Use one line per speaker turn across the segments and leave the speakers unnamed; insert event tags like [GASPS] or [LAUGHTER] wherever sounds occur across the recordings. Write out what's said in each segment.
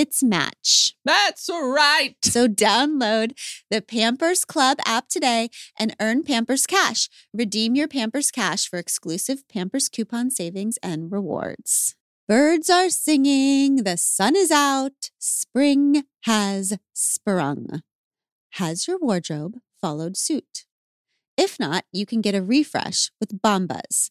its match.
That's right.
So download the Pampers Club app today and earn Pampers Cash. Redeem your Pampers Cash for exclusive Pampers coupon savings and rewards. Birds are singing, the sun is out, spring has sprung. Has your wardrobe followed suit? If not, you can get a refresh with Bombas,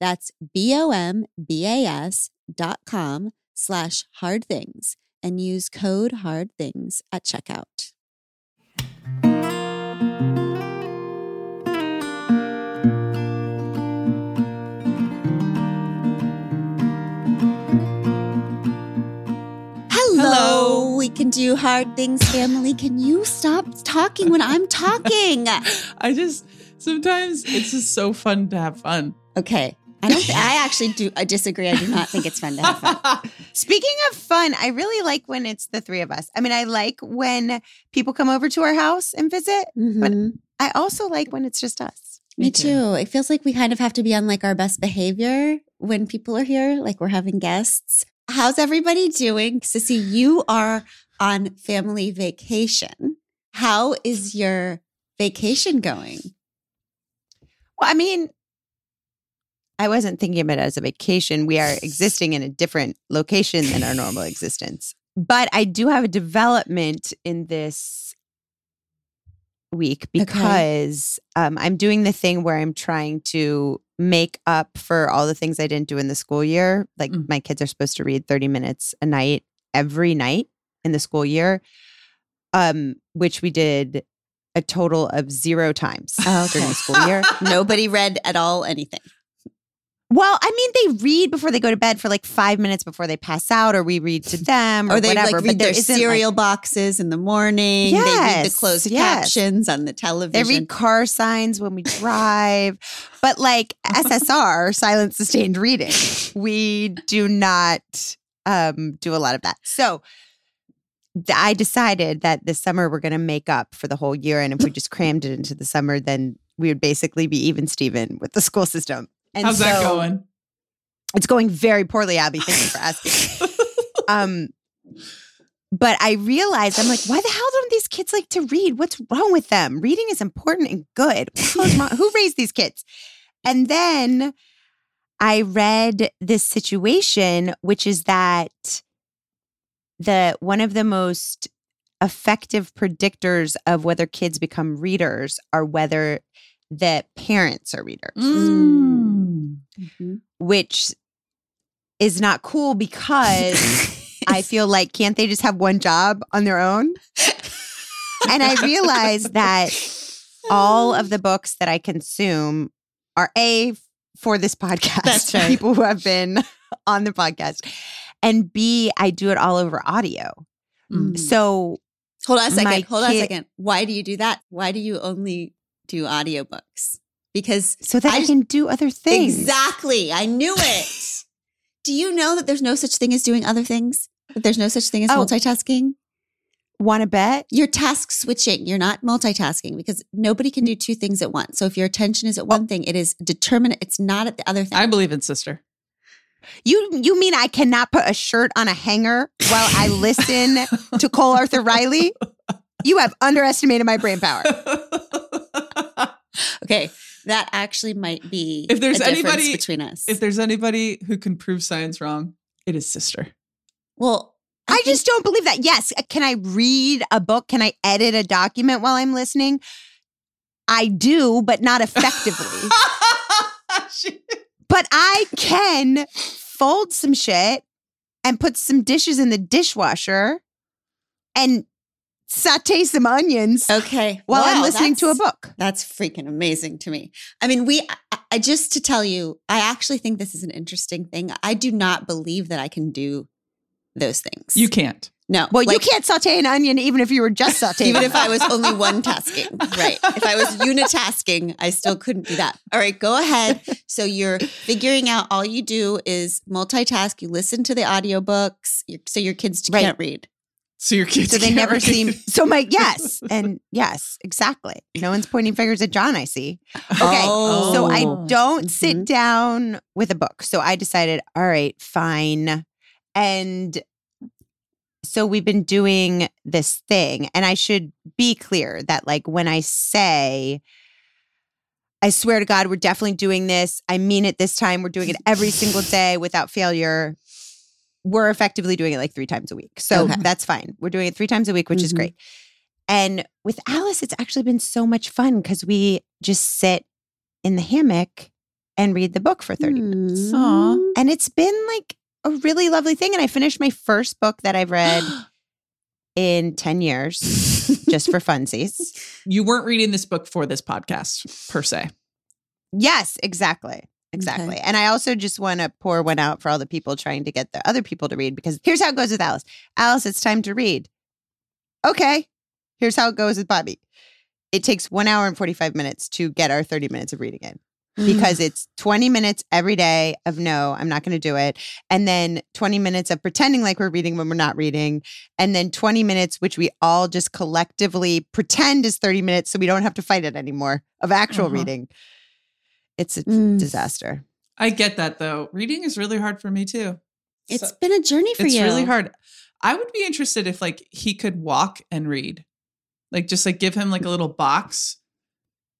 That's B-O-M-B-A-S dot com slash hard things and use code hard things at checkout. Hello.
Hello.
We can do hard things, family. Can you stop talking when I'm talking? [LAUGHS]
I just sometimes it's just so fun to have fun.
Okay. I don't. I actually do. I disagree. I do not think it's fun to have fun. [LAUGHS]
Speaking of fun, I really like when it's the three of us. I mean, I like when people come over to our house and visit, but
Mhm.
I also like when it's just us.
Me too. It feels like we kind of have to be on like our best behavior when people are here, like we're having guests. How's everybody doing? Sissy, you are on family vacation. How is your vacation going?
Well, I mean, I wasn't thinking of it as a vacation. We are existing in a different location than our normal [LAUGHS] existence. But I do have a development in this week because um, I'm doing the thing where I'm trying to make up for all the things I didn't do in the school year. Like
Mm.
my kids are supposed to read 30 minutes a night every night in the school year, um, which we did a total of zero times during the school year. [LAUGHS]
Nobody read at all anything.
Well, I mean, they read before they go to bed for like five minutes before they pass out, or we read to them, or,
Or they
whatever.
like read
there
their
isn't, like-
cereal boxes in the morning. they read the closed
yes.
captions on the television.
they read car signs when we drive, but like SSR, [LAUGHS] silent sustained reading, we do not um, do a lot of that. So I decided that this summer we're going to make up for the whole year, and if we just crammed it into the summer, then we would basically be even Steven with the school system. And
How's that going?
It's going very poorly, Abby. Thank you for asking. [LAUGHS] um, but I realized I'm like, why the hell don't these kids like to read? What's wrong with them? Reading is important and good. What the hell is wrong- Who raised these kids? And then I read this situation, which is that the one of the most effective predictors of whether kids become readers are whether the parents are readers
Mm.
Mhm.
which is not cool because [LAUGHS] I feel like can't they just have one job on their own? and I realized that all of the books that I consume are a for this podcast.
That's right.
People who have been on the podcast. And B, I do it all over audio.
Mm.
So
Hold on a second.
My
Hold on a second. Why do you do that? Why do you only do audiobooks? Because
so that
I
I, can do other things.
exactly, I knew [LAUGHS] it. do you know that there's no such thing as doing other things? That there's no such thing as
Oh.
multitasking?
Want to bet?
You're task switching. You're not multitasking because nobody can do two things at once. So if your attention is at one oh. thing, it is determinate. It's not at the other thing.
I believe in sister.
You you mean I cannot put a shirt on a hanger while I listen to [LAUGHS] Cole Arthur Riley? You have underestimated my brain power. [LAUGHS] [LAUGHS]
okay, that actually might be
If there's
a
anybody-
between us.
if there's anybody who can prove science wrong, it is sister.
well,
I
think-
just don't believe that. Yes, uh, can I read a book? Can I edit a document while I'm listening? I do, but not effectively. [LAUGHS] But I can fold some shit and put some dishes in the dishwasher and saute some onions
okay.
while I'm listening to a book.
That's freaking amazing to me. I mean, we, I, I just to tell you, I actually think this is an interesting thing. I do not believe that I can do those things.
you can't.
no.
Well, you can't saute an onion even if you were just [LAUGHS] sauteing.
Even if I was only one tasking, right? If I was unitasking, I still couldn't do that. All right, go ahead. So you're figuring out all you do is multitask. You listen to the audiobooks, you so your kids
Right.
can't read.
So your kids.
so they
can't
never
read.
seem so my [LAUGHS] yes and yes exactly no one's pointing fingers at john i see okay
Oh.
so i
Oh.
don't
Mhm.
sit down with a book so i decided all right fine and so we've been doing this thing and i should be clear that like when i say i swear to god we're definitely doing this i mean it this time we're doing it every single day without failure we're effectively doing it like three times a week so
Okay.
that's fine we're doing it three times a week which is
Mhm.
great and with alice it's actually been so much fun because we just sit in the hammock and read the book for 30 minutes
Aw.
and it's been like a really lovely thing and i finished my first book that i've read [GASPS] in 10 years just for funsies
You weren't reading this book for this podcast per se.
yes exactly exactly and i also just want to pour one out for all the people trying to get the other people to read because here's how it goes with alice alice it's time to read okay here's how it goes with bobby it takes one hour and 45 minutes to get our 30 minutes of reading in because [SIGHS] it's 20 minutes every day of no, I'm not going to do it. And then 20 minutes of pretending like we're reading when we're not reading. And then 20 minutes, which we all just collectively pretend is 30 minutes so we don't have to fight it anymore of actual
Uh-huh.
reading. It's a
Mm.
disaster.
I get that though. Reading is really hard for me too.
It's
So-
been a journey for
it's
you.
It's really hard. I would be interested if like he could walk and read. Like just like give him like a little box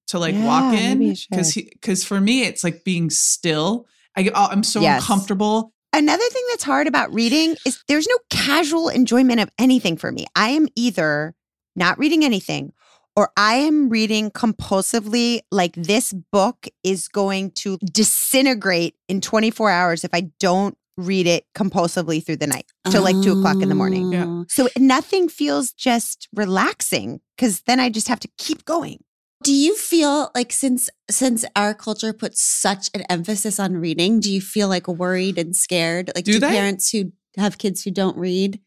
to like walk in because he because for me it's like being still. I get- oh, I'm so
Yes.
uncomfortable.
Another thing that's hard about reading is there's no casual enjoyment of anything for me. I am either not reading anything or I am reading compulsively, like this book is going to disintegrate in 24 hours if I don't read it compulsively through the night till like two o'clock in the morning. Oh.
Yeah.
Oh.
So nothing feels just relaxing because then I just have to keep going.
Do you feel like since since our culture puts such an emphasis on reading, do you feel like worried and scared? Like
Do
do, parents who have kids who don't read,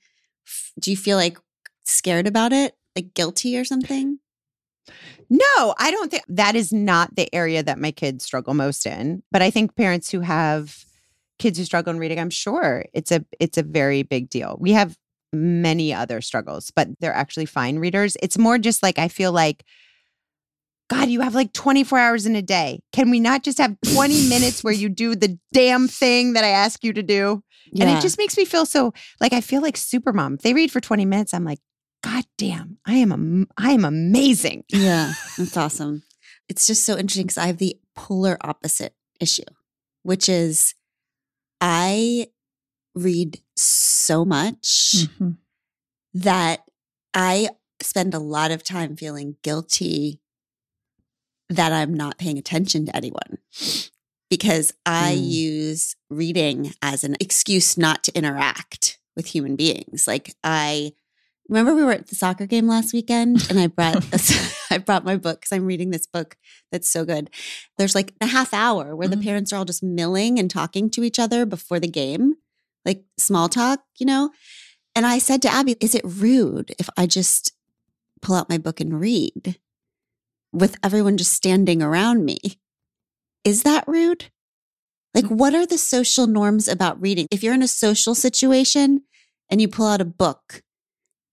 f- do you feel like scared about it? Like guilty or something?
No, I don't think that is not the area that my kids struggle most in. But I think parents who have kids who struggle in reading, I'm sure it's a it's a very big deal. We have many other struggles, but they're actually fine readers. It's more just like I feel like God, you have like 24 hours in a day. Can we not just have 20 minutes where you do the damn thing that I ask you to do? And it just makes me feel so like I feel like super mom. If they read for 20 minutes, I'm like, God damn, I am am- I am amazing.
Yeah, that's awesome. [LAUGHS] It's just so interesting because I have the polar opposite issue, which is I read so much
Mhm.
that I spend a lot of time feeling guilty that I'm not paying attention to anyone [SNIFFS] because I
Mm.
use reading as an excuse not to interact with human beings. Like I remember we were at the soccer game last weekend and I brought [LAUGHS] I brought my book because I'm reading this book that's so good. There's like a half hour where
Mhm.
the parents are all just milling and talking to each other before the game, like small talk, you know? And I said to Abby, is it rude if I just pull out my book and read with everyone just standing around me? Is that rude? Like, what are the social norms about reading? If you're in a social situation and you pull out a book,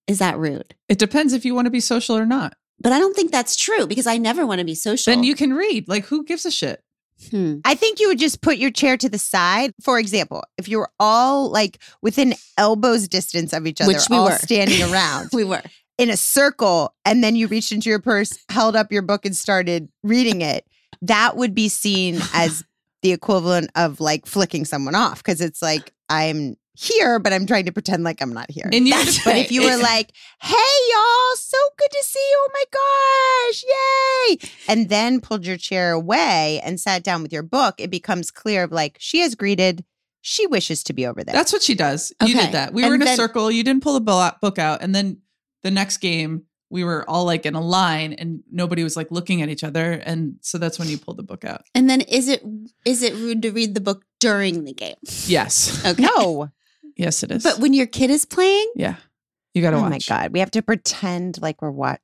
is that rude?
It depends if you want to be social or not.
But I don't think that's true because I never want to be social.
Then you can read. Like, who gives a shit?
Hmm.
I think you would just put your chair to the side. For example, if you were all like within elbows distance of each other,
Which we
all
were.
standing [LAUGHS] around
We were.
in a circle, and then you reached into your purse, held up your book, and started reading it, that would be seen as [LAUGHS] the equivalent of like flicking someone off because it's like I'm here, but I'm trying to pretend like I'm not here.
In your
That's
But if you were like, hey, y'all, so good to see you. Oh my gosh, yay. And then pulled your chair away and sat down with your book, it becomes clear of like, she has greeted, she wishes to be over there.
That's what she does. You
Okay.
did that. We
And
were in a circle. You didn't pull the book out. And then the next game, we were all like in a line and nobody was like looking at each other. And so that's when you pulled the book out.
And then is it is it rude to read the book during the game?
Yes.
Okay.
no. [LAUGHS]
Yes, it is.
But when your kid is playing?
yeah. You got to
oh
watch. Oh watch.
my God. We have to pretend like we're what?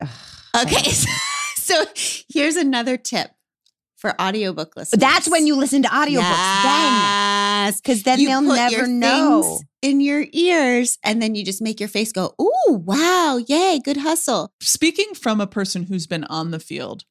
Okay. [LAUGHS] so here's another tip for audiobook listeners.
That's when you listen to audiobooks then.
Yes.
Because then
You
they'll never know.
in your ears and then you just make your face go, ooh, wow, yay, good hustle.
Speaking from a person who's been on the field,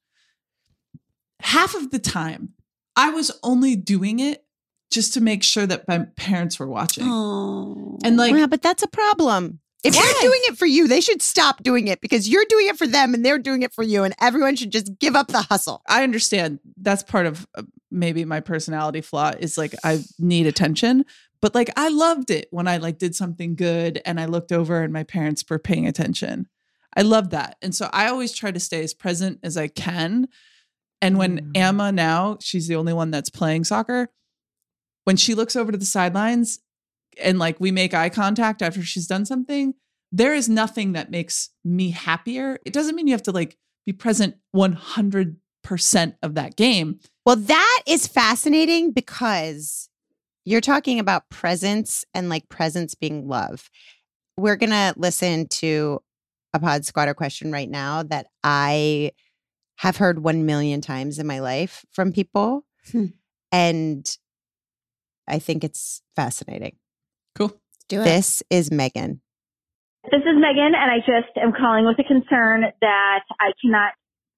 half of the time I was only doing it just to make sure that my parents were watching.
Oh.
And like,
yeah, but that's a problem. If
Why?
they're doing it for you, they should stop doing it because you're doing it for them and they're doing it for you. And everyone should just give up the hustle.
I understand that's part of uh, maybe my personality flaw is like I need attention, but like I loved it when I like did something good and I looked over and my parents were paying attention. I love that. And so I always try to stay as present as I can. And when
Mm.
Emma now, she's the only one that's playing soccer, when she looks over to the sidelines and like we make eye contact after she's done something, there is nothing that makes me happier. It doesn't mean you have to like be present 100% of that game.
Well, that is fascinating because you're talking about presence and like presence being love. We're going to listen to a pod squatter question right now that I have heard 1 million times in my life from people.
Hmm.
And I think it's fascinating.
Cool.
Do it.
This is Megan.
This is Megan, and I just am calling with a concern that I cannot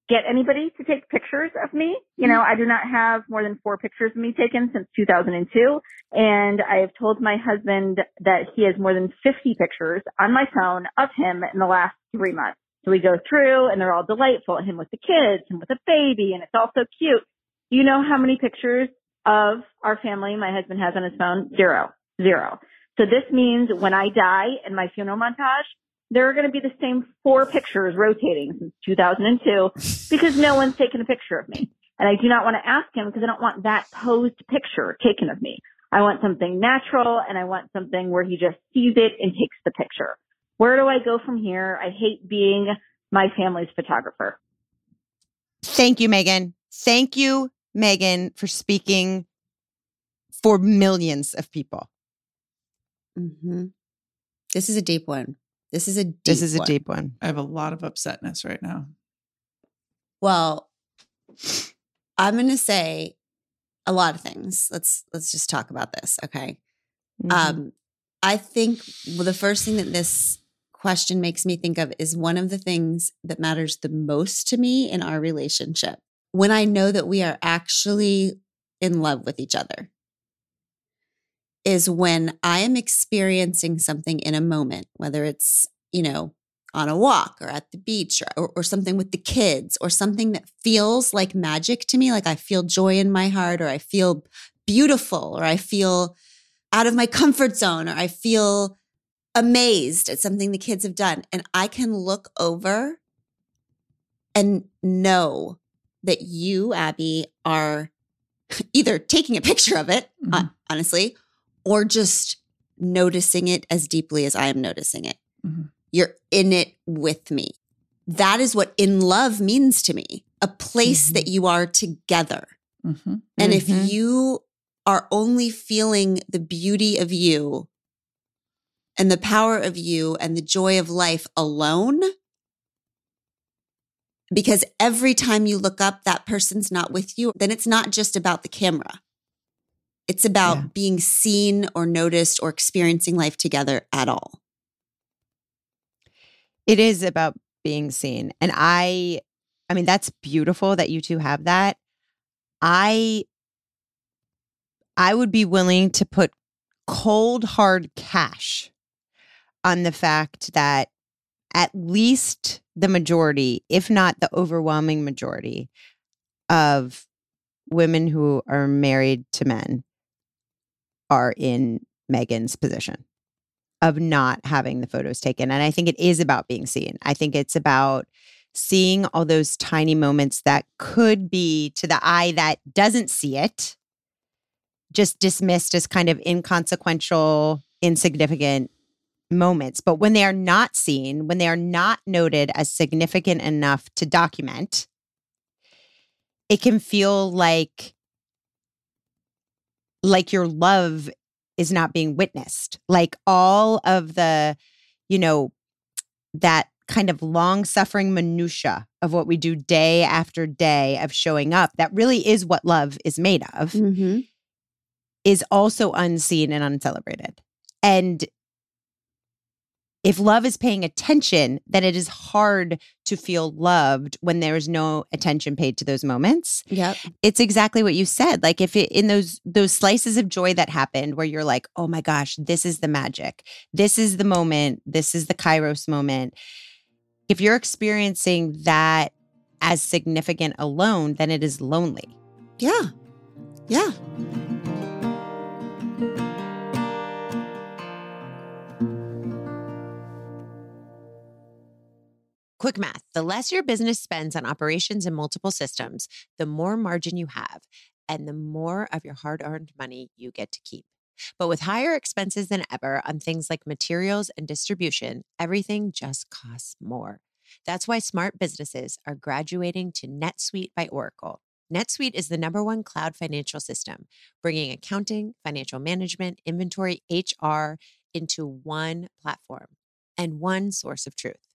get anybody to take pictures of me. You know, mm-hmm. I do not have more than four pictures of me taken since 2002. And I have told my husband that he has more than 50 pictures on my phone of him in the last three months. So we go through and they're all delightful. Him with the kids, and with a baby, and it's all so cute. Do you know how many pictures of our family my husband has on his phone? Zero. Zero. So this means when I die in my funeral montage, there are going to be the same four pictures rotating since 2002 [LAUGHS] because no one's taken a picture of me. And I do not want to ask him because I don't want that posed picture taken of me. I want something natural and I want something where he just sees it and takes the picture. Where do I go from here? I hate being my family's photographer.
Thank you, Megan. Thank you, Megan, for speaking for millions of people.
Mhm. This is a deep one. This is a deep
This is a
one.
deep one.
I have a lot of upsetness right now.
Well, I'm going to say a lot of things. Let's let's just talk about this, okay?
Mhm.
Um, I think well, the first thing that this question makes me think of is one of the things that matters the most to me in our relationship. When I know that we are actually in love with each other, is when I am experiencing something in a moment, whether it's, you know, on a walk or at the beach or, or, something with the kids or something that feels like magic to me, like I feel joy in my heart or I feel beautiful or I feel out of my [LAUGHS] comfort zone or I feel amazed at something the kids have done. And I can look over and know that you, Abby, are [LAUGHS] either taking a picture of it, uh,
Mhm.
honestly, or just noticing it as deeply as I am noticing it.
Mhm.
You're in it with me. That is what in love means to me a place
Mhm.
that you are together.
Mhm.
And if you are only feeling the beauty of you and the power of you and the joy of life alone, because every time you look up, that person's not with you, then it's not just about the camera. It's about
Yeah.
being seen or noticed or experiencing life together at all.
It is about being seen. And I I mean that's beautiful that you two have that. I I would be willing to put cold hard cash on the fact that at least the majority, if not the overwhelming majority of women who are married to men are in Megan's position of not having the photos taken. And I think it is about being seen. I think it's about seeing all those tiny moments that could be to the eye that doesn't see it, just dismissed as kind of inconsequential, insignificant moments. But when they are not seen, when they are not noted as significant enough to document, it can feel like like your love is not being witnessed. Like all of the, you know, that kind of long suffering minutia of what we do day after day of showing up that really is what love is made of
Mm-hmm.
is also unseen and uncelebrated and if love is paying attention then it is hard to feel loved when there is no attention paid to those moments
Yep.
it's exactly what you said like if it in those those slices of joy that happened where you're like oh my gosh this is the magic this is the moment this is the kairos moment if you're experiencing that as significant alone then it is lonely
Yeah. Yeah.
Quick math the less your business spends on operations and multiple systems the more margin you have and the more of your hard-earned money you get to keep but with higher expenses than ever on things like materials and distribution everything just costs more that's why smart businesses are graduating to NetSuite by Oracle. NetSuite is the number one cloud financial system, bringing accounting, financial management, inventory, HR into one platform and one source of truth.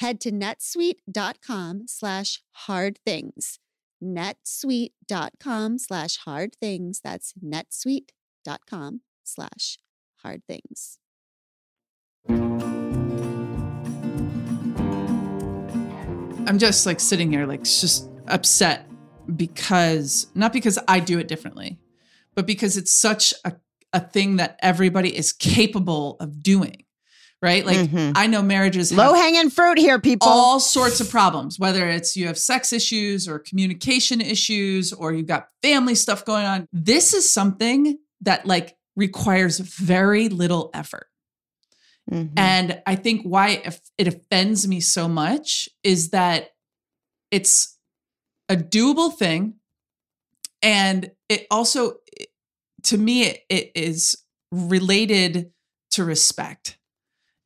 Head to netsuite.com slash hard things. netsuite.com slash hard things. That's netsuite.com slash hard things.
I'm just like sitting here, like just upset because not because I do it differently, but because it's such a, a thing that everybody is capable of doing. Right. Like
Mhm.
I know marriages
Low hanging fruit here, people.
all sorts of problems, whether it's you have sex issues or communication issues or you've got family stuff going on. This is something that like requires very little effort.
Mhm.
And I think why it offends me so much is that it's a doable thing. And it also, to me, it, it is related to respect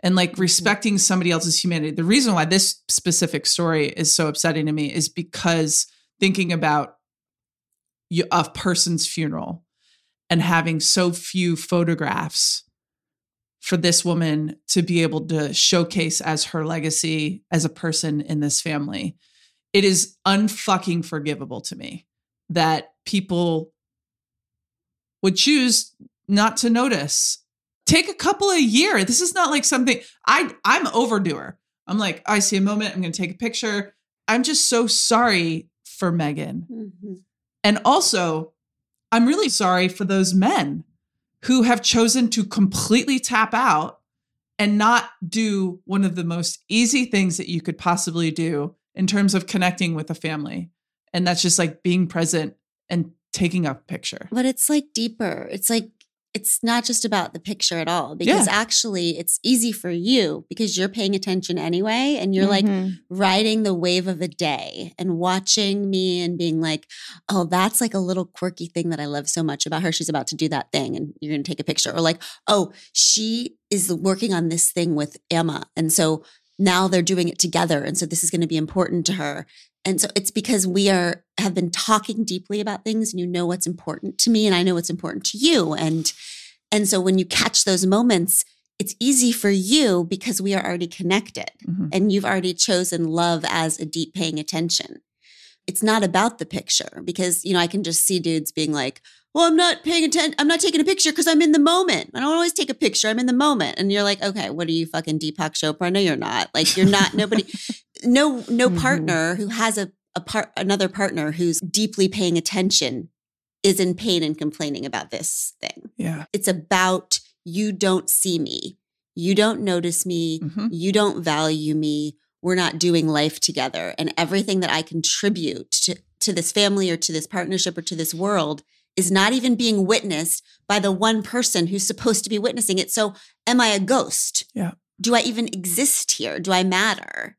and like mm-hmm. respecting somebody else's humanity. The reason why this specific story is so upsetting to me is because thinking about a person's funeral and having so few photographs for this woman to be able to showcase as her legacy as a person in this family. It is unfucking forgivable to me that people would choose not to notice. Take a couple of year. This is not like something I I'm overdoer. I'm like, oh, I see a moment, I'm going to take a picture. I'm just so sorry for Megan. Mm-hmm. And also, I'm really sorry for those men who have chosen to completely tap out and not do one of the most easy things that you could possibly do in terms of connecting with a family. And that's just like being present and taking a picture.
But it's like deeper. It's like it's not just about the picture at all because
Yeah.
actually it's easy for you because you're paying attention anyway and you're like
Mhm.
riding the wave of a day and watching me and being like, oh, that's like a little quirky thing that I love so much about her. She's about to do that thing and you're going to take a picture. Or like, oh, she is working on this thing with Emma. And so now they're doing it together. And so this is going to be important to her. And so it's because we are have been talking deeply about things and you know what's important to me and I know what's important to you. And and so when you catch those moments, it's easy for you because we are already connected
Mhm.
and you've already chosen love as a deep paying attention. It's not about the picture because, you know, I can just see dudes being like, well, I'm not paying attention. I'm not taking a picture because I'm in the moment. I don't always take a picture. I'm in the moment. And you're like, okay, what are you fucking Deepak Chopra? No, you're not. Like you're not nobody, no, no
Mhm.
partner who has a, a part, another partner who's deeply paying attention is in pain and complaining about this thing.
Yeah.
It's about you don't see me. You don't notice me.
Mhm.
You don't value me. We're not doing life together. And everything that I contribute to, to this family or to this partnership or to this world is not even being witnessed by the one person who's supposed to be witnessing it. So, am I a ghost?
Yeah.
Do I even exist here? Do I matter?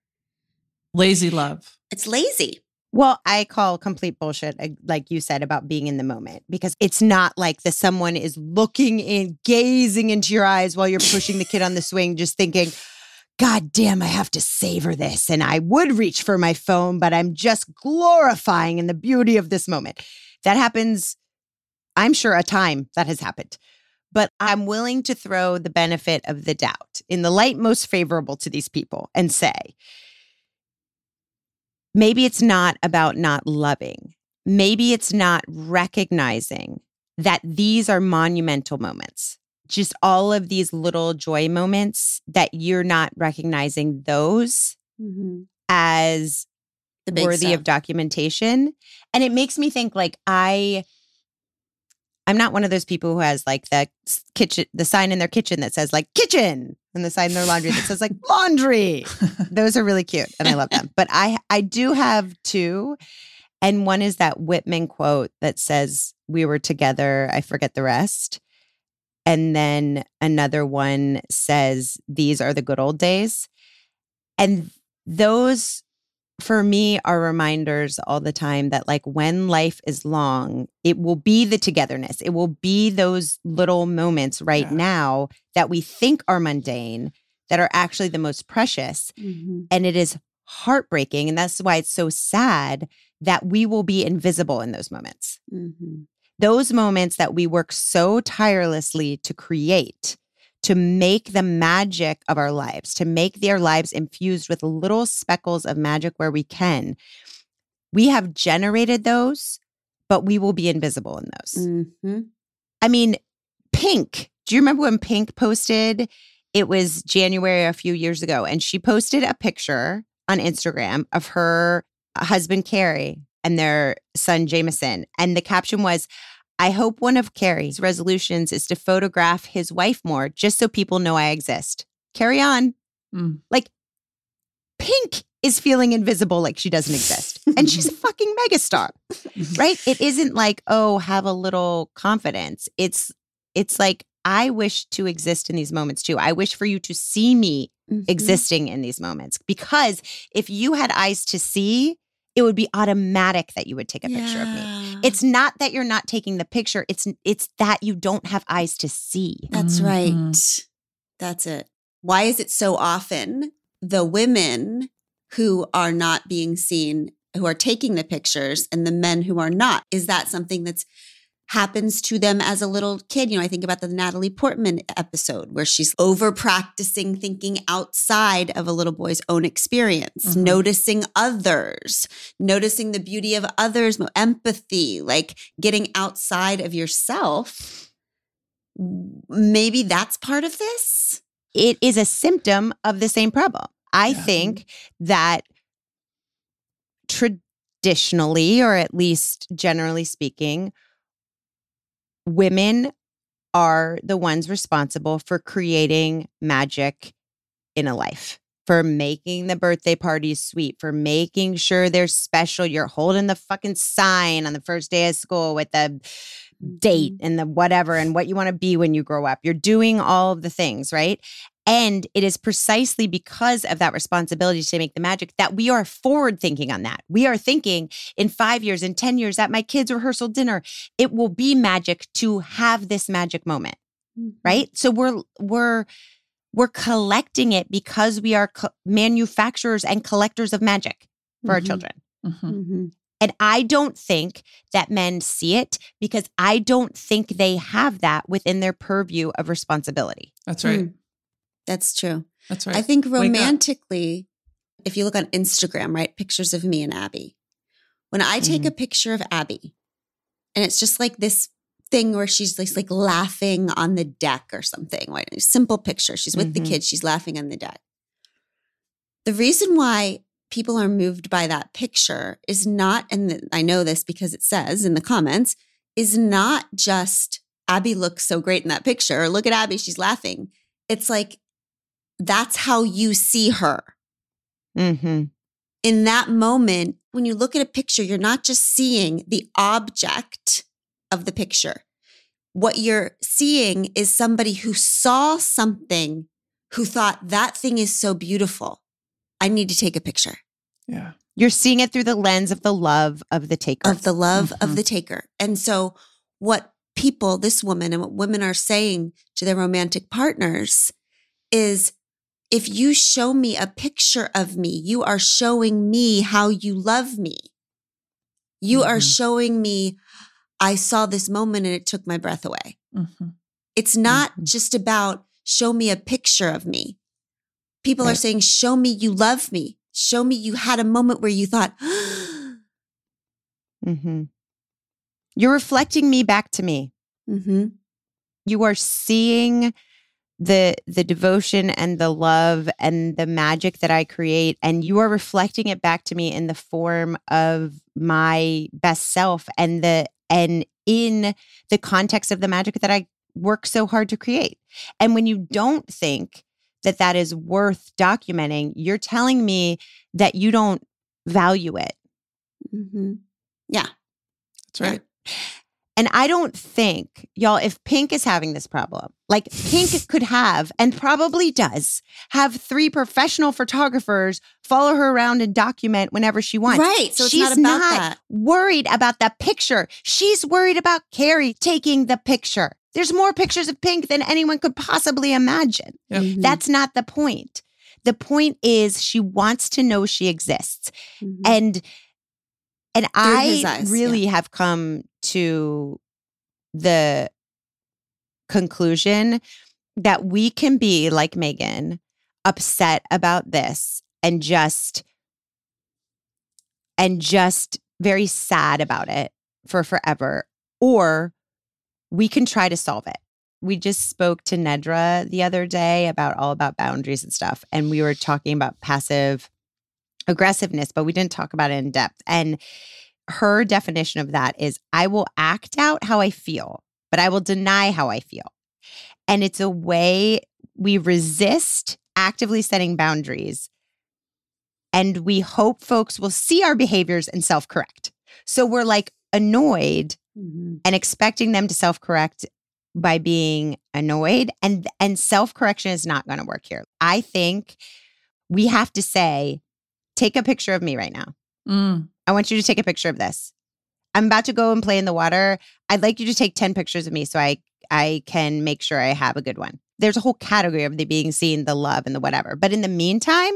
Lazy love.
It's lazy.
Well, I call complete bullshit, like you said, about being in the moment because it's not like the someone is looking in, gazing into your eyes while you're pushing the kid on the [LAUGHS] swing, just thinking, God damn, I have to savor this. And I would reach for my phone, but I'm just glorifying in the beauty of this moment. That happens, I'm sure, a time that has happened. But I'm willing to throw the benefit of the doubt in the light most favorable to these people and say, maybe it's not about not loving. Maybe it's not recognizing that these are monumental moments. Just all of these little joy moments that you're not recognizing those mm-hmm. as
The big
worthy
stuff.
of documentation. And it makes me think like I I'm not one of those people who has like the kitchen the sign in their kitchen that says like kitchen and the sign in their laundry that says like [LAUGHS] laundry. [LAUGHS] Those are really cute and I love them. But I I do have two and one is that Whitman quote that says we were together, I forget the rest. And then another one says these are the good old days. And those for me are reminders all the time that like when life is long it will be the togetherness it will be those little moments right
Yeah.
now that we think are mundane that are actually the most precious
Mhm.
and it is heartbreaking and that's why it's so sad that we will be invisible in those moments
Mhm.
those moments that we work so tirelessly to create, to make the magic of our lives, to make their lives infused with little speckles of magic where we can. We have generated those, but we will be invisible in those.
Mhm.
I mean, Pink, do you remember when Pink posted? It was January a few years ago, and she posted a picture on Instagram of her husband, Carey, and their son, Jameson. And the caption was, I hope one of Carey's resolutions is to photograph his wife more just so people know I exist. Carry on.
Mm.
Like, Pink is feeling invisible like she doesn't exist. And she's a [LAUGHS] fucking megastar right it isn't like oh have a little confidence it's it's like i wish to exist in these moments too i wish for you to see me
Mhm.
existing in these moments because if you had eyes to see it would be automatic that you would take a picture of me it's not that you're not taking the picture it's it's that you don't have eyes to see
That's
Mhm.
right. That's it. Why is it so often the women who are not being seen, who are taking the pictures, and the men who are not? Is that something that's happens to them as a little kid? You know, I think about the Natalie Portman episode where she's over practicing thinking outside of a little boy's own experience,
Mhm.
noticing others, noticing the beauty of others, empathy, like getting outside of yourself maybe that's part of this.
it is a symptom of the same problem i
Yeah.
think that traditionally or at least generally speaking women are the ones responsible for creating magic in a life, for making the birthday parties sweet, for making sure they're special. You're holding the fucking sign on the first day of school with the date mm-hmm. and the whatever and what you want to be when you grow up. You're doing all of the things, right? And it is precisely because of that responsibility to make the magic that we are forward thinking on that. We are thinking in five years, in 10 years, at my kids' rehearsal dinner, it will be magic to have this magic moment
Mhm.
right so we're we're we're collecting it because we are co- manufacturers and collectors of magic for our
Mhm.
children.
Mhm.
Mhm.
And I don't think that men see it because I don't think they have that within their purview of responsibility.
That's right.
Mm. That's true.
That's right.
I think romantically, if you look on Instagram, right, pictures of me and Abby. When I take
Mm-hmm.
a picture of Abby, and it's just like this thing where she's like, like laughing on the deck or something, right? A simple picture. She's with
Mhm.
the kids, she's laughing on the deck. The reason why people are moved by that picture is not, and I know this because it says in the comments, is not just Abby looks so great in that picture, or look at Abby, she's laughing. It's like that's how you see her.
Mm-hmm.
In that moment, when you look at a picture, you're not just seeing the object of the picture. What you're seeing is somebody who saw something who thought that thing is so beautiful. I need to take a picture
yeah.
You're seeing it through the lens of the love of the taker.
of the love
Mhm.
of the taker. And so, what people, this woman, and what women are saying to their romantic partners is if you show me a picture of me, you are showing me how you love me. You are
Mhm.
showing me, I saw this moment and it took my breath away.
Mhm.
It's not
Mhm.
just about show me a picture of me. People are saying, show me you love me. Show me you had a moment where you thought, [GASPS]
hmm You're reflecting me back to me.
mm-hmm,
You are seeing the the devotion and the love and the magic that I create and you are reflecting it back to me in the form of my best self and the and in the context of the magic that I work so hard to create. And when you don't think that that is worth documenting, you're telling me that you don't value it.
mm-hmm.
That's right.
And I don't think, y'all, if Pink is having this problem, like Pink [LAUGHS] could have and probably does have three professional photographers follow her around and document whenever she wants.
Right. So it's
She's
not about
not
that.
worried about the picture. She's worried about Carey taking the picture. There's more pictures of Pink than anyone could possibly imagine.
Yep.
Mhm.
That's not the point. The point is she wants to know she exists
Mhm.
and and
Through
I
eyes,
really have come to the conclusion that we can be like Megan, upset about this and just and just very sad about it for forever, or we can try to solve it. We just spoke to Nedra the other day about all about boundaries and stuff, and we were talking about passive aggressiveness, but we didn't talk about it in depth. And her definition of that is I will act out how I feel, but I will deny how I feel. And it's a way we resist actively setting boundaries. And we hope folks will see our behaviors and self correct. So we're like annoyed
Mhm.
and expecting them to self correct by being annoyed and and self correction is not going to work here. I think we have to say take a picture of me right now.
Mm.
I want you to take a picture of this. I'm about to go and play in the water. I'd like you to take 10 pictures of me so I I can make sure I have a good one. There's a whole category of the being seen, the love and the whatever. But in the meantime,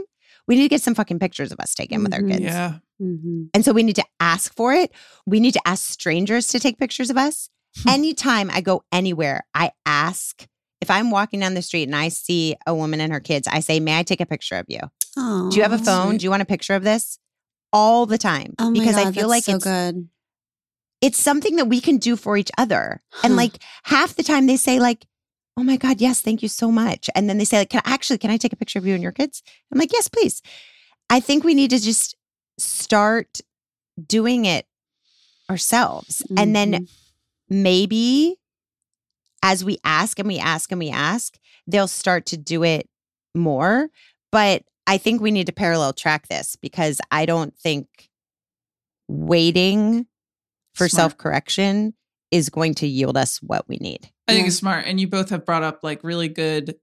we need to get some fucking pictures of us taken with our
Mhm.
kids.
Yeah.
Mhm.
And so we need to ask for it. We need to ask strangers to take pictures of us.
Hmm.
Anytime I go anywhere, I ask if I'm walking down the street and I see a woman and her kids, I say, May I take a picture of you? Do you have a phone?
sweet.
Do you want a picture of this? All the time.
Oh my
because I feel like
so
it's
good.
it's something that we can do for each other. And like half the time they say, like, oh my God, yes, thank you so much. And then they say, like, can I actually can I take a picture of you and your kids? I'm like, yes, please. I think we need to just start doing it ourselves. And then
Mhm.
maybe as we ask and we ask and we ask, they'll start to do it more. But I think we need to parallel track this because I don't think waiting for self correction is going to yield us what we need.
I think
Yeah.
it's smart. And you both have brought up like really good,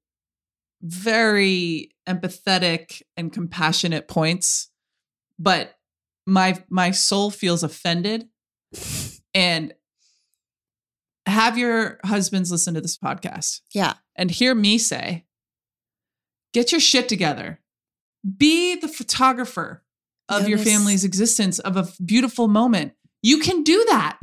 very empathetic and compassionate points. But my my soul feels offended. And have your husbands listen to this podcast
Yeah.
and hear me say, get your shit together. Be the photographer of your family's existence of a beautiful moment. You can do that.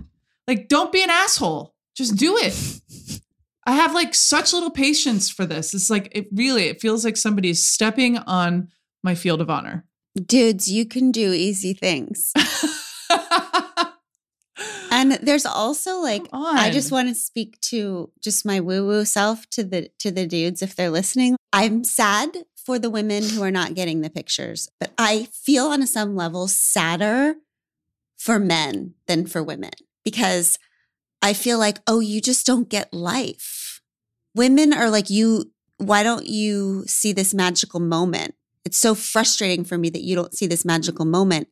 Like, don't be an asshole. Just do it. [LAUGHS] I have like such little patience for this. It's like it really it feels like somebody's stepping on my field of honor.
Dudes, you can do easy things. [LAUGHS] And there's also like I just want to speak to just my woo-woo self to the to the dudes if they're listening. I'm sad for the women who are not getting the pictures, but I feel on some level sadder for men than for women because I feel like, oh, you just don't get life. Women are like, you, why don't you see this magical moment? It's so frustrating for me that you don't see this magical moment.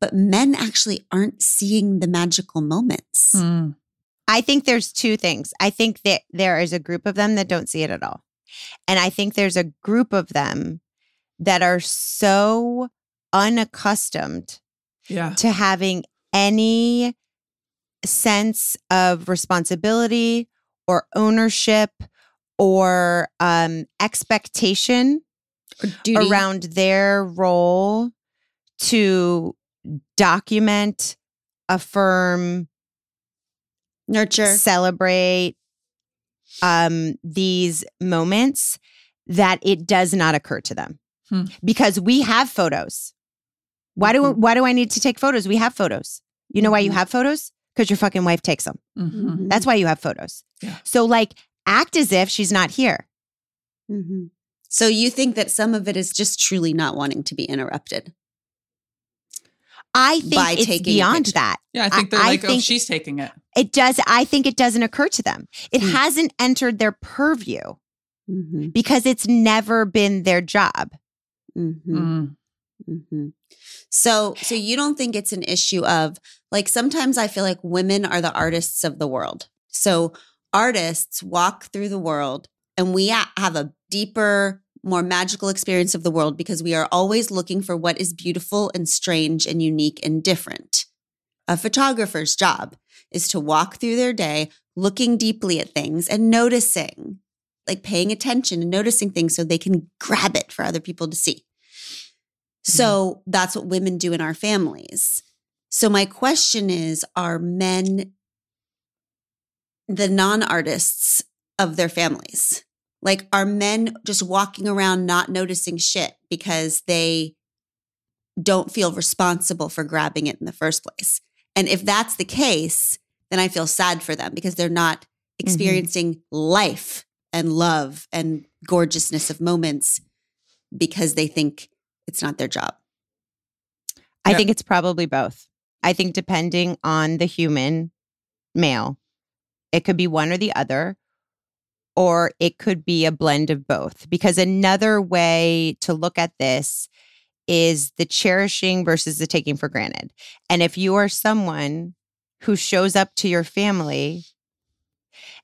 But men actually aren't seeing the magical moments.
Hmm.
I think there's two things. I think that there is a group of them that don't see it at all. And I think there's a group of them that are so unaccustomed
Yeah.
to having any sense of responsibility or ownership or um, expectation
duty.
around their role to document, affirm,
nurture.
celebrate um, these moments that it does not occur to them
Hmm.
because we have photos. Why do
Mhm.
why do I need to take photos? We have photos. You know why you
Mhm.
have photos? Because your fucking wife takes them.
Mhm.
That's why you have photos.
Yeah.
So like act as if she's not here.
Mhm. So you think that some of it is just truly not wanting to be interrupted?
I think
By
it's
taking
beyond that.
Yeah, I think they're
I
like, oh,
think-
she's taking it.
It does. I think it doesn't occur to them. It
Hmm.
hasn't entered their purview
Mm-hmm.
because it's never been their job.
Mm-hmm.
Mm.
Mm-hmm. So, so you don't think it's an issue of like sometimes I feel like women are the artists of the world. So artists walk through the world and we have a deeper, more magical experience of the world because we are always looking for what is beautiful and strange and unique and different. A photographer's job is to walk through their day looking deeply at things and noticing, like paying attention and noticing things so they can grab it for other people to see. Mm-hmm. So that's what women do in our families. So my question is are men the non-artists of their families? Like are men just walking around not noticing shit because they don't feel responsible for grabbing it in the first place? And if that's the case, then I feel sad for them because they're not mm-hmm. experiencing life and love and gorgeousness of moments because they think it's not their job.
I think it's probably both. I think depending on the human male, it could be one or the other, or it could be a blend of both. Because another way to look at this is the cherishing versus the taking for granted. And if you are someone who shows up to your family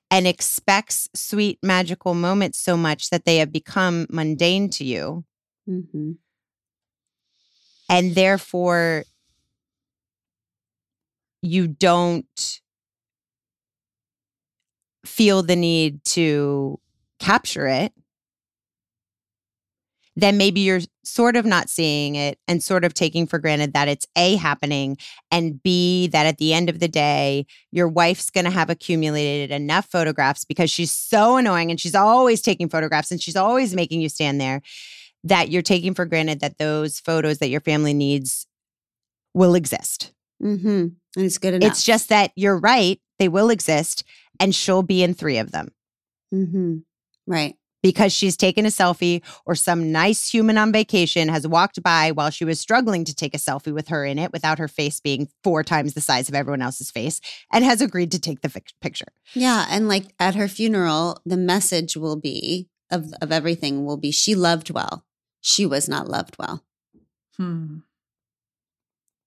and expects sweet, magical moments so much that they have become mundane to you,
Mm-hmm.
and therefore you don't feel the need to capture it then maybe you're sort of not seeing it and sort of taking for granted that it's a happening and b that at the end of the day your wife's going to have accumulated enough photographs because she's so annoying and she's always taking photographs and she's always making you stand there that you're taking for granted that those photos that your family needs will exist.
Mm-hmm. And it's good enough.
It's just that you're right, they will exist, and she'll be in three of them
mm-hmm. right.
because she's taken a selfie or some nice human on vacation has walked by while she was struggling to take a selfie with her in it without her face being four times the size of everyone else's face and has agreed to take the fic- picture.
Yeah, and like at her funeral, the message will be of of everything will be she loved well. She was not loved well.
Hmm.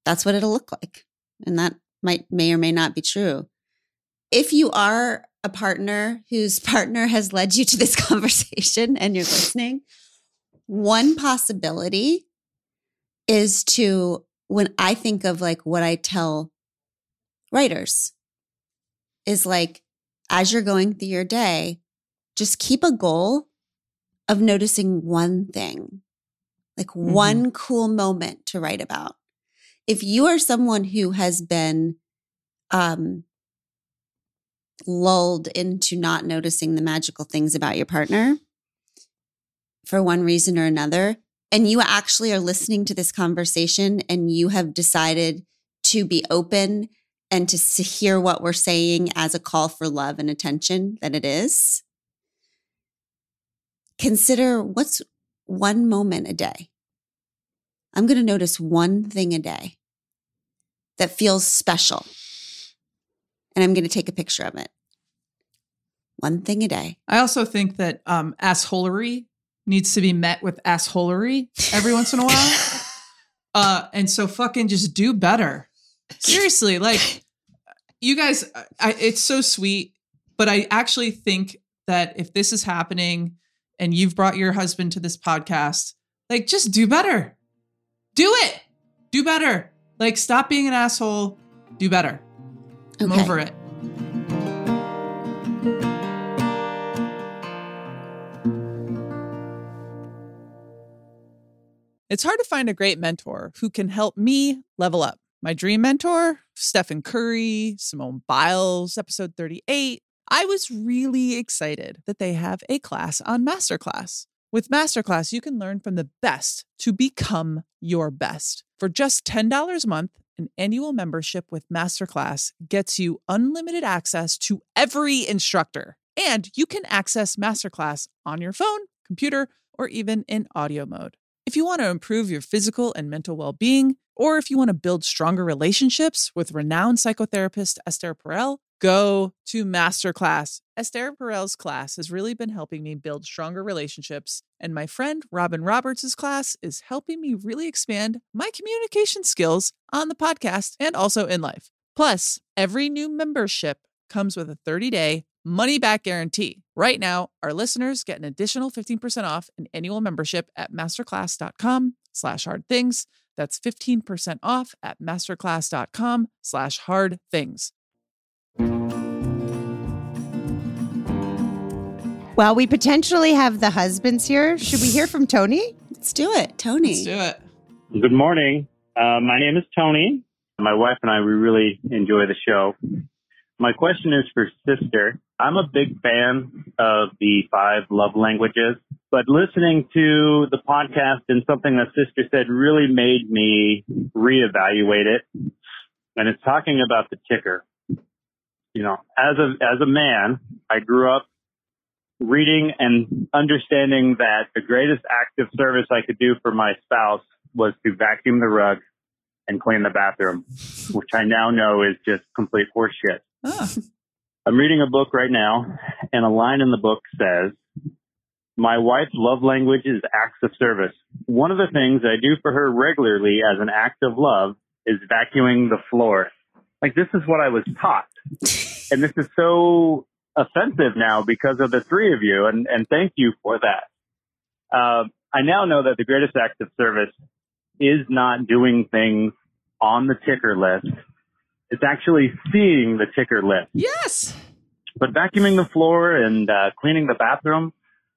That's what it'll look like. And that might may or may not be true. If you are a partner whose [LAUGHS] partner has led you to this [LAUGHS] conversation and you're listening, one possibility is to when I think of like what I tell writers is like as you're going through your day, just keep a goal of noticing one thing, like
Mhm.
one cool moment to write about. If you are someone who has been um, lulled into not noticing the magical things about your partner for one reason or another, and you actually are listening to this conversation and you have decided to be open and to hear what we're saying as a call for love and attention that it is, consider what's one moment a day. I'm going to notice one thing a day that feels special. And I'm going to take a picture of it. One thing a day.
I also think that um, assholery needs to be met with assholery every once in a while. [LAUGHS] Uh, and so fucking just do better. Seriously, like you guys, I, it's so sweet, but I actually think that if this is happening and you've brought your husband to this podcast, like just do better. Do it. Do better. Like stop being an asshole. Do better. I'm
Okay.
over it. It's hard to find a great mentor who can help me level up. My dream mentor, Stephen Curry, Simone Biles, episode 38. I was really excited that they have a class on Masterclass. With Masterclass, you can learn from the best to become your best. For just $10 a month, an annual membership with Masterclass gets you unlimited access to every instructor. And you can access Masterclass on your phone, computer, or even in audio mode. If you want to improve your physical and mental well being, or if you want to build stronger relationships with renowned psychotherapist Esther Perel, go to Masterclass. Esther Perel's class has really been helping me build stronger relationships, and my friend Robin Roberts' class is helping me really expand my communication skills on the podcast and also in life. Plus, every new membership comes with a 30-day money back guarantee. Right now, our listeners get an additional 15% off an annual membership at masterclass.com slash hard things. That's 15% off at masterclass.com slash hard things.
Well, we potentially have the husbands here. Should we hear from Tony?
Let's do it. Tony.
Let's do it.
Good morning. Uh, my name is Tony. My wife and I, we really enjoy the show. My question is for sister. I'm a big fan of the five love languages, but listening to the podcast and something that sister said really made me reevaluate it. And it's talking about the ticker. You know, as a, as a man, I grew up reading and understanding that the greatest act of service I could do for my spouse was to vacuum the rug and clean the bathroom, which I now know is just complete horseshit.
Ah,
I'm reading a book right now, and a line in the book says, My wife's love language is acts of service. One of the things I do for her regularly as an act of love is vacuuming the floor. Like, this is what I was taught. [LAUGHS] And this is so offensive now because of the three of you, and, and thank you for that. Uh, I now know that the greatest act of service is not doing things on the ticker list. It's actually seeing the ticker list.
yes.
But vacuuming the floor and uh, cleaning the bathroom,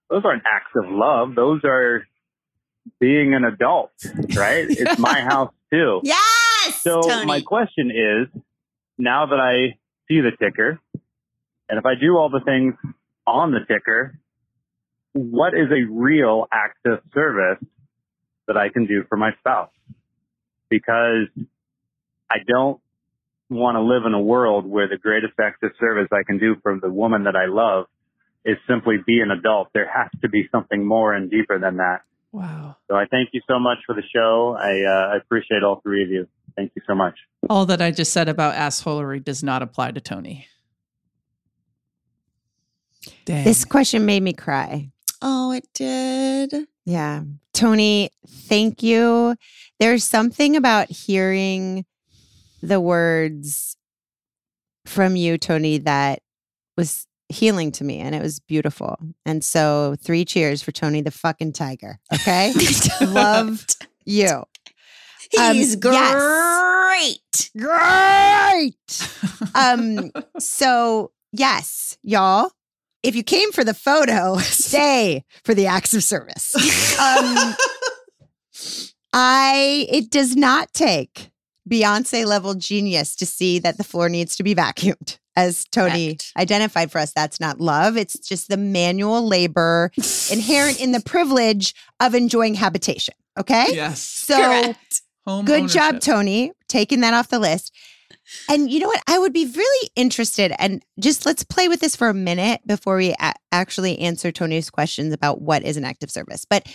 those aren't acts of love. Those are being an adult, right? [LAUGHS] It's my house too.
Yes.
So
Tony.
my question is, now that I see the ticker, and if I do all the things on the ticker, what is a real act of service that I can do for my spouse? Because I don't want to live in a world where the greatest act of service I can do for the woman that I love is simply be an adult. There has to be something more and deeper than that.
Wow.
So I thank you so much for the show. I, uh, I appreciate all three of you. Thank you so much.
All that I just said about assholery does not apply to Tony. Dang.
This question made me cry.
oh, it did.
Yeah. Tony, thank you. There's something about hearing the words from you, Tony, that was healing to me and it was beautiful. And so, three cheers for Tony the fucking tiger. Okay. [LAUGHS] Loved you. Um,
He's
yes.
great.
Great. [LAUGHS] Um, so yes, y'all, if you came for the photo, [LAUGHS] stay for the acts of service. Um, I it does not take Beyonce level genius to see that the floor needs to be vacuumed. As Tony
Correct.
identified for us, that's not love. It's just the manual labor inherent in the privilege of enjoying habitation. Okay.
Yes.
So
Correct.
Home
good job. Tony, taking that off the list. And you know what? I would be really interested, and just let's play with this for a minute before we a- actually answer Tony's questions about what is an active service. But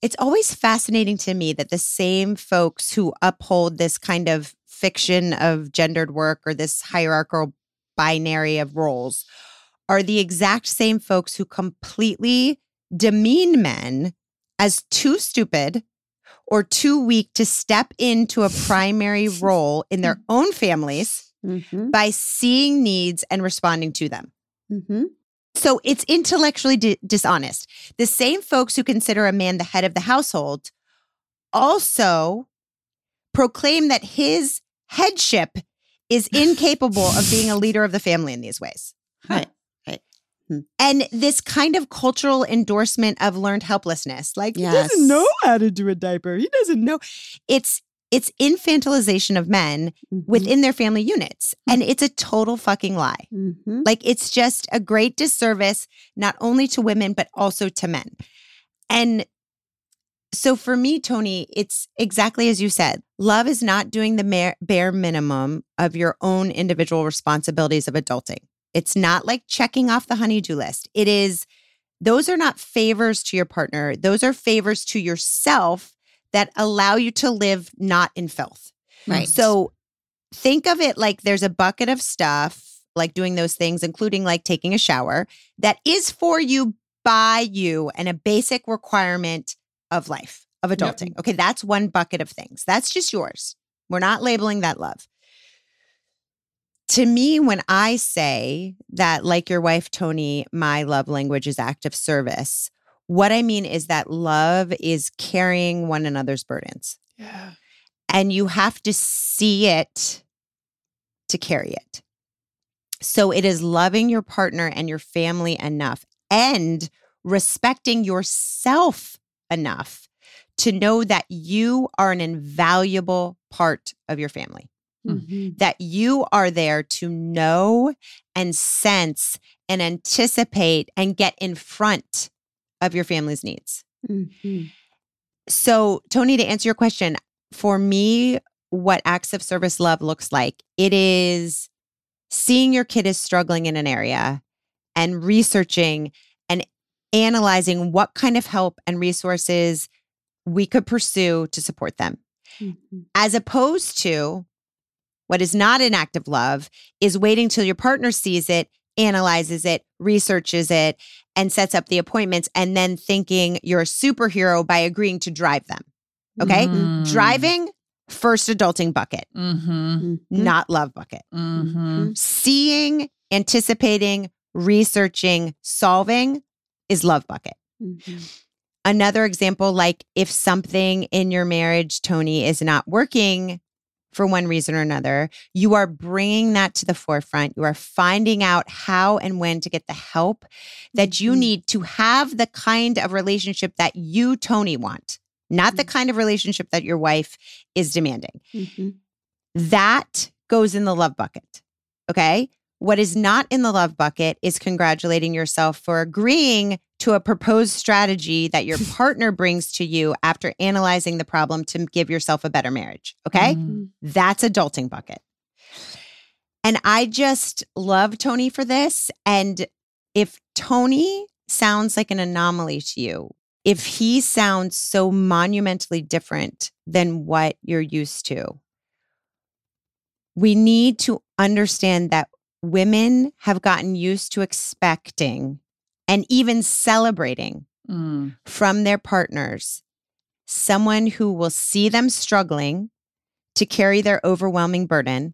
it's always fascinating to me that the same folks who uphold this kind of fiction of gendered work or this hierarchical binary of roles are the exact same folks who completely demean men as too stupid or too weak to step into a primary [LAUGHS] role in their own families
Mm-hmm.
by seeing needs and responding to them.
Mm-hmm.
So it's intellectually di- dishonest. The same folks who consider a man the head of the household also proclaim that his headship is [LAUGHS] incapable of being a leader of the family in these ways.
Right.
And this kind of cultural endorsement of learned helplessness, like he doesn't know how to do a diaper. He doesn't know. It's it's infantilization of men
Mm-hmm.
within their family units. And it's a total fucking lie.
Mm-hmm.
Like it's just a great disservice, not only to women, but also to men. And so for me, Tony, it's exactly as you said. Love is not doing the bare minimum of your own individual responsibilities of adulting. It's not like checking off the honey-do list. It is, those are not favors to your partner. Those are favors to yourself that allow you to live not in filth.
Right.
So think of it like there's a bucket of stuff, like doing those things, including like taking a shower, that is for you by you and a basic requirement of life, of
Yep.
adulting. Okay, that's one bucket of things. That's just yours. We're not labeling that love. To me, when I say that, like your wife, Tony, my love language is act of service, what I mean is that love is carrying one another's burdens
Yeah.
and you have to see it to carry it. So it is loving your partner and your family enough and respecting yourself enough to know that you are an invaluable part of your family,
Mm-hmm.
that you are there to know and sense and anticipate and get in front of your family's needs.
Mm-hmm.
So, Tony, to answer your question, for me, what acts of service love looks like, it is seeing your kid is struggling in an area and researching and analyzing what kind of help and resources we could pursue to support them,
Mm-hmm.
as opposed to what is not an act of love is waiting till your partner sees it, analyzes it, researches it, and sets up the appointments, and then thinking you're a superhero by agreeing to drive them. Okay.
Mm.
Driving, first adulting bucket,
Mm-hmm.
not love bucket.
Mm-hmm.
Seeing, anticipating, researching, solving is love bucket.
Mm-hmm.
Another example, like if something in your marriage, Tony, is not working for one reason or another, you are bringing that to the forefront. You are finding out how and when to get the help that you
Mhm.
need to have the kind of relationship that you, Tony, want, not the kind of relationship that your wife is demanding.
Mm-hmm.
That goes in the love bucket. Okay. What is not in the love bucket is congratulating yourself for agreeing to a proposed strategy that your [LAUGHS] partner brings to you after analyzing the problem to give yourself a better marriage. Okay.
Mm.
That's adulting bucket. And I just love Tony for this. And if Tony sounds like an anomaly to you, if he sounds so monumentally different than what you're used to, we need to understand that women have gotten used to expecting and even celebrating
Mm.
from their partners someone who will see them struggling to carry their overwhelming burden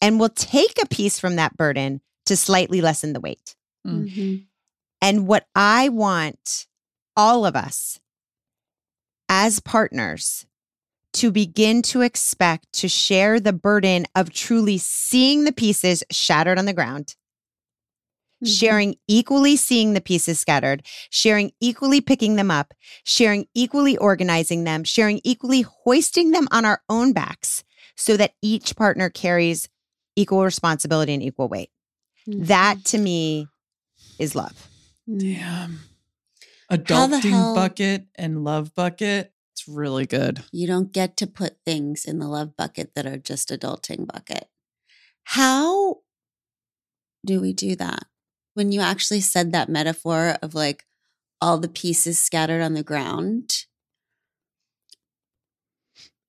and will take a piece from that burden to slightly lessen the weight.
Mm.
Mm-hmm.
And what I want all of us as partners to begin to expect to share the burden of truly seeing the pieces shattered on the ground sharing equally seeing the pieces scattered, sharing equally picking them up, sharing equally organizing them, sharing equally hoisting them on our own backs so that each partner carries equal responsibility and equal weight.
Mhm.
That to me is love.
Mm.
Damn. Adulting
hell-
bucket and love bucket. It's really good.
You don't get to put things in the love bucket that are just adulting bucket. How do we do that? When you actually said that metaphor of like all the pieces scattered on the ground,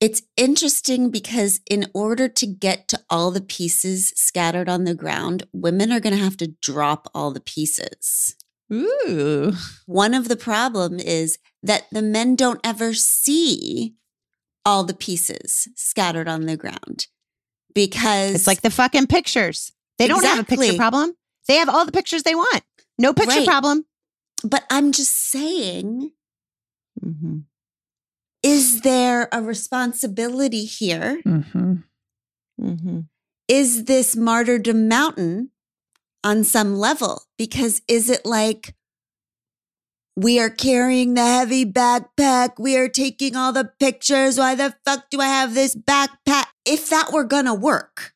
it's interesting because in order to get to all the pieces scattered on the ground, women are going to have to drop all the pieces.
Ooh.
One of the problem is that the men don't ever see all the pieces scattered on the ground because
It's like the fucking pictures. They don't have a picture problem. They have all the pictures they want. No picture
Right.
problem.
but I'm just saying
Mm-hmm.
is there a responsibility here?
Mm-hmm.
Mm-hmm.
Is this martyrdom mountain on some level? Because is it like we are carrying the heavy backpack, we are taking all the pictures. Why the fuck do I have this backpack? If that were gonna work,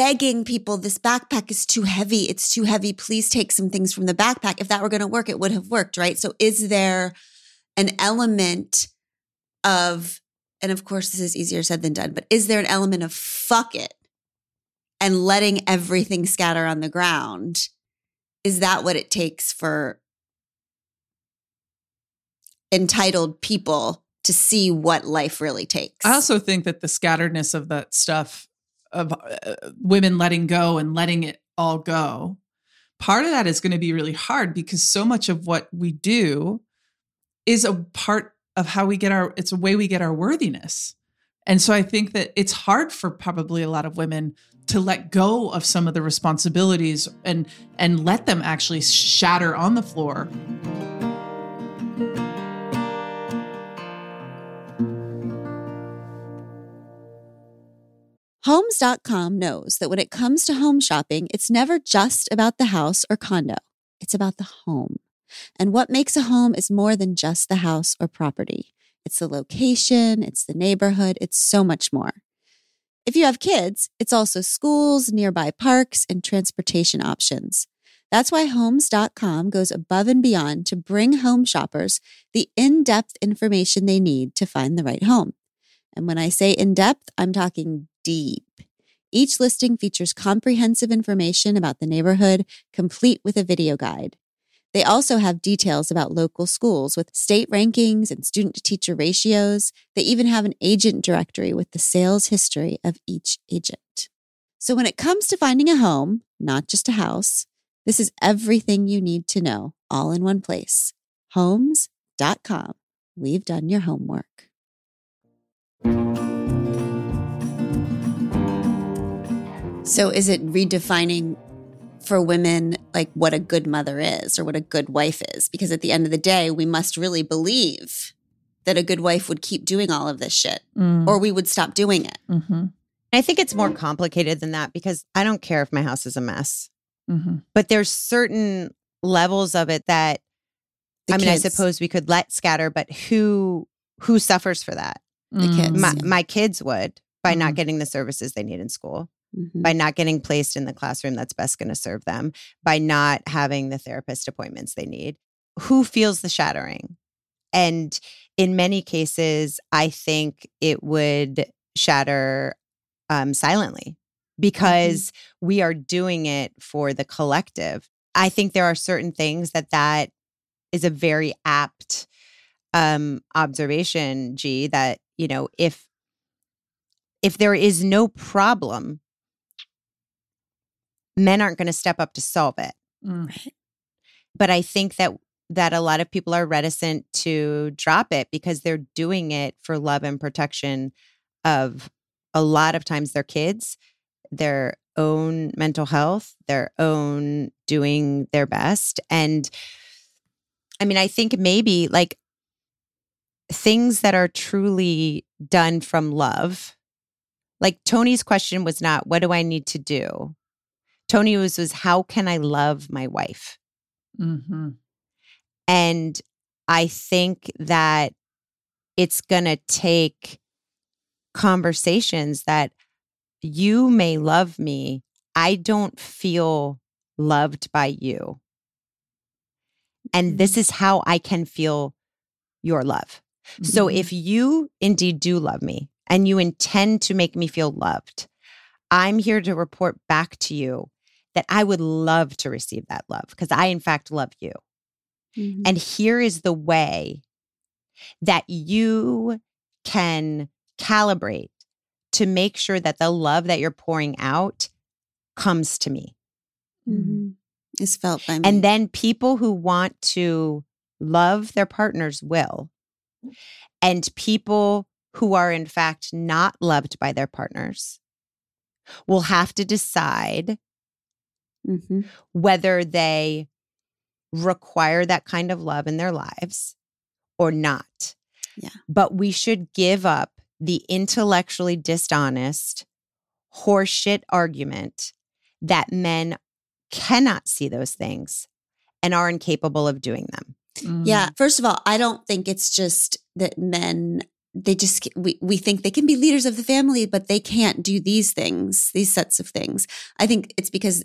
begging people, this backpack is too heavy, it's too heavy, please take some things from the backpack. If that were gonna work, it would have worked, right? So is there an element of, and of course, this is easier said than done, but is there an element of fuck it and letting everything scatter on the ground? Is that what it takes for entitled people to see what life really takes?
I also think that the scatteredness of that stuff of uh, women letting go and letting it all go, part of that is going to be really hard because so much of what we do is a part of how we get our, it's a way we get our worthiness. And so I think that it's hard for probably a lot of women to let go of some of the responsibilities and and let them actually shatter on the floor.
Homes.com knows that when it comes to home shopping, it's never just about the house or condo, it's about the home. And what makes a home is more than just the house or property. It's the location, it's the neighborhood, it's so much more. If you have kids, it's also schools, nearby parks, and transportation options. That's why Homes.com goes above and beyond to bring home shoppers the in depth information they need to find the right home. And when I say in depth, I'm talking deep. Each listing features comprehensive information about the neighborhood, complete with a video guide. They also have details about local schools with state rankings and student to teacher ratios. They even have an agent directory with the sales history of each agent. So when it comes to finding a home, not just a house, this is everything you need to know all in one place. Homes.com. We've done your homework. So is it redefining for women like what a good mother is or what a good wife is? Because at the end of the day, we must really believe that a good wife would keep doing all of this shit or we would stop doing it.
Mm-hmm.
I think it's more complicated than that because I don't care if my house is a mess,
Mm-hmm.
but there's certain levels of it that
The
I mean, I suppose we could let scatter, but who who suffers for that?
The kids.
My
Mm.
my kids would by not
Mhm.
getting the services they need in school,
Mhm.
by not getting placed in the classroom that's best going to serve them, by not having the therapist appointments they need. Who feels the shattering? And in many cases, I think it would shatter um, silently because we are doing it for the collective. I think there are certain things that that is a very apt um, observation, G. That you know, if if there is no problem, men aren't going to step up to solve it.
Mm.
But I think that that a lot of people are reticent to drop it because they're doing it for love and protection of a lot of times their kids, their own mental health, their own doing their best. And I mean, I think maybe like things that are truly done from love. Like Tony's question was not, what do I need to do? Tony was was how can I love my wife?
Mm-hmm.
And I think that it's going to take conversations that you may love me. I don't feel loved by you. And this is how I can feel your love. So
Mhm.
if you indeed do love me and you intend to make me feel loved, I'm here to report back to you that I would love to receive that love because I, in fact, love you.
Mhm.
And here is the way that you can calibrate to make sure that the love that you're pouring out comes to me.
Mm-hmm. It's felt by me.
And then people who want to love their partners will. And people who are, in fact, not loved by their partners will have to decide
Mhm.
whether they require that kind of love in their lives or not.
Yeah.
But we should give up the intellectually dishonest horseshit argument that men cannot see those things and are incapable of doing them.
Mm-hmm.
Yeah. First of all, I don't think it's just that men they just we we think they can be leaders of the family, but they can't do these things, these sets of things. I think it's because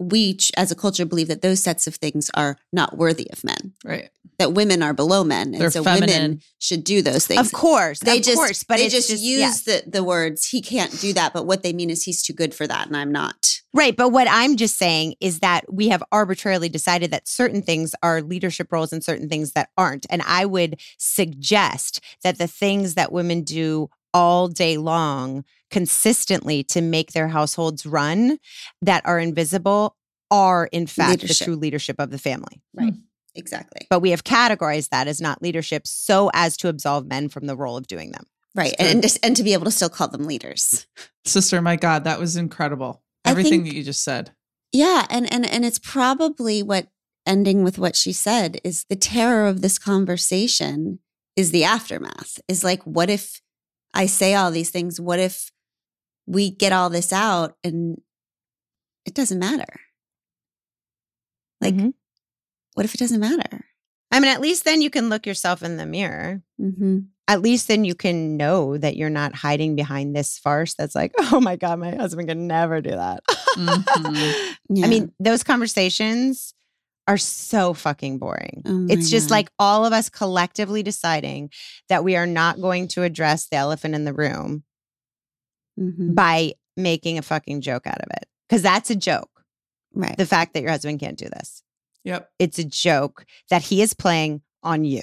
we ch- as a culture believe that those sets of things are not worthy of men.
Right.
That women are below men, and
They're
so women should do those things.
Of course,
they
of
just
course, but
they just,
just
use
yes.
the the words he can't do that, but what they mean is he's too good for that, and I'm not.
Right. But what I'm just saying is that we have arbitrarily decided that certain things are leadership roles and certain things that aren't. And I would suggest that the things that women do all day long consistently to make their households run that are invisible are, in fact,
Leadership.
the true leadership of the family.
Right. Hmm. Exactly.
But we have categorized that as not leadership so as to absolve men from the role of doing them.
Right. And, and just and to be able to still call them leaders.
Sister, my God, that was incredible. Everything
think-
that you just said.
Yeah, and and and it's probably what ending with what she said is the terror of this conversation is the aftermath. Is like what if I say all these things? What if we get all this out and it doesn't matter? Like
Mhm.
what if it doesn't matter?
I mean, at least then you can look yourself in the mirror.
Mm-hmm.
at least then you can know that you're not hiding behind this farce that's like, [LAUGHS] oh my God, my husband could never do that.
Mhm.
Yeah. [LAUGHS]
I mean, those conversations are so fucking boring.
Oh
it's just
God.
like all of us collectively deciding that we are not going to address the elephant in the room
Mhm.
by making a fucking joke out of it. Because that's a joke.
right.
The fact that your husband can't do this.
Yep.
It's a joke that he is playing on you.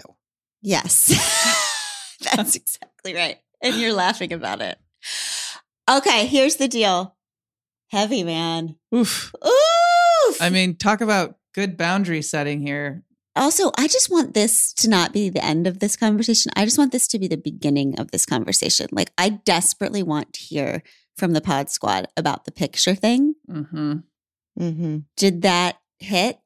Yes. [LAUGHS] [LAUGHS] That's exactly right. And you're laughing about it. Okay, here's the deal. Heavy man.
Oof.
Oof.
I mean, talk about good boundary setting here.
Also, I just want this to not be the end of this conversation. I just want this to be the beginning of this conversation. Like, I desperately want to hear from the pod squad about the picture thing.
hmm
Mm-hmm.
Did that hit?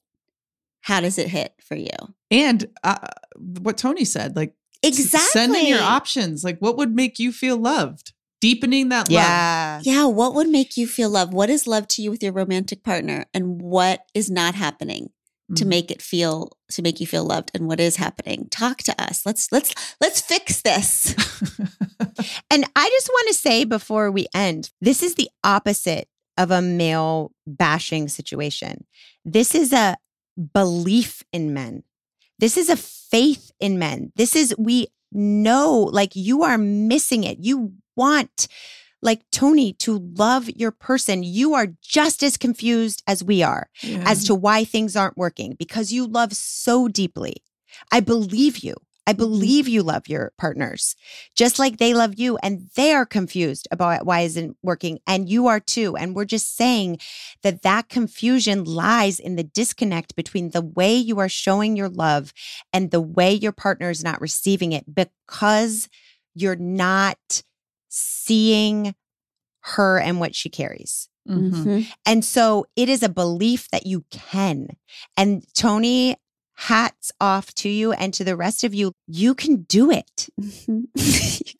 How does it hit for you?
And uh, what Tony said, like,
Exactly.
send in your options. Like, what would make you feel loved? Deepening that love.
Yeah.
Yeah, what would make you feel love? What is love to you with your romantic partner? And what is not happening? To
Mhm.
make it feel to make you feel loved and what is happening talk to us let's let's let's fix this [LAUGHS]
And I just want to say before we end, this is the opposite of a male bashing situation. This is a belief in men. This is a faith in men. This is, we know, like, you are missing it. You want, like, Tony to love your person. You are just as confused as we are
Yeah.
as to why things aren't working because you love so deeply. I believe you. I mm-hmm. believe you love your partners just like they love you and they are confused about why isn't working and you are too and we're just saying that that confusion lies in the disconnect between the way you are showing your love and the way your partner is not receiving it because you're not seeing her and what she carries.
Mhm.
Mhm.
And so it is a belief that you can. And Tony hats off to you and to the rest of you. You can do it. [LAUGHS]
Mhm.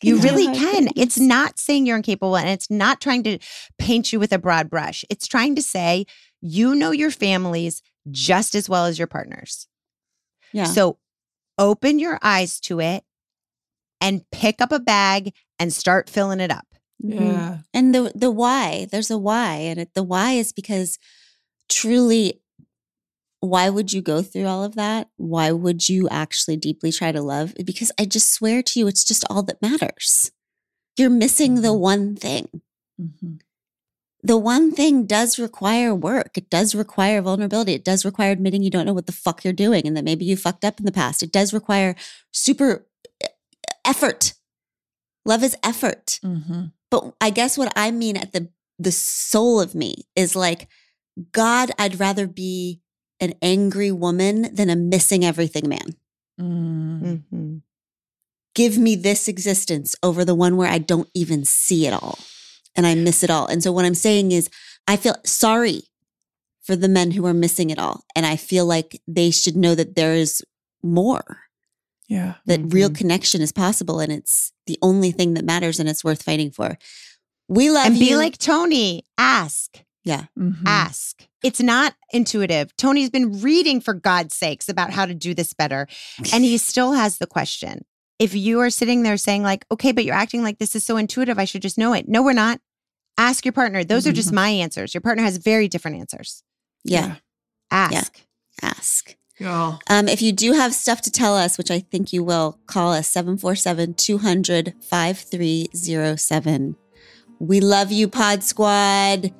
You
can
really can. It's not saying you're incapable and it's not trying to paint you with a broad brush. It's trying to say you know your families just as well as your partners.
yeah.
So open your eyes to it and pick up a bag and start filling it up.
Yeah. And the the why, there's a why, and it, the why is because truly, why would you go through all of that? Why would you actually deeply try to love? Because I just swear to you, it's just all that matters. You're missing the
Mhm.
one thing.
Mhm.
The one thing does require work. It does require vulnerability. It does require admitting you don't know what the fuck you're doing and that maybe you fucked up in the past. It does require super effort. Love is effort.
Mhm.
But I guess what I mean at the the soul of me is like, God, I'd rather be an angry woman than a missing everything man.
Mm.
Mhm.
Give me this existence over the one where I don't even see it all and I miss it all. And so what I'm saying is I feel sorry for the men who are missing it all. And I feel like they should know that there is more,
Yeah.
that real
Mhm.
connection is possible and it's the only thing that matters and it's worth fighting for. We love
And be
you.
like Tony, ask.
Mhm.
ask. It's not intuitive. Tony's been reading for God's sakes about how to do this better, and he [LAUGHS] still has the question. If you are sitting there saying, like, okay, but you're acting like this is so intuitive, I should just know it. No, we're not. Ask your partner. Those are just my answers. Your partner has very different answers.
yeah.
Ask.
ask.
Yeah.
Um, if you do have stuff to tell us, which I think you will, call us 747 200 5307. We love you, Pod Squad.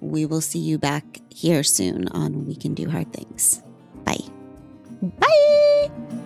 We will see you back here soon on We Can Do Hard Things. Bye.
Bye.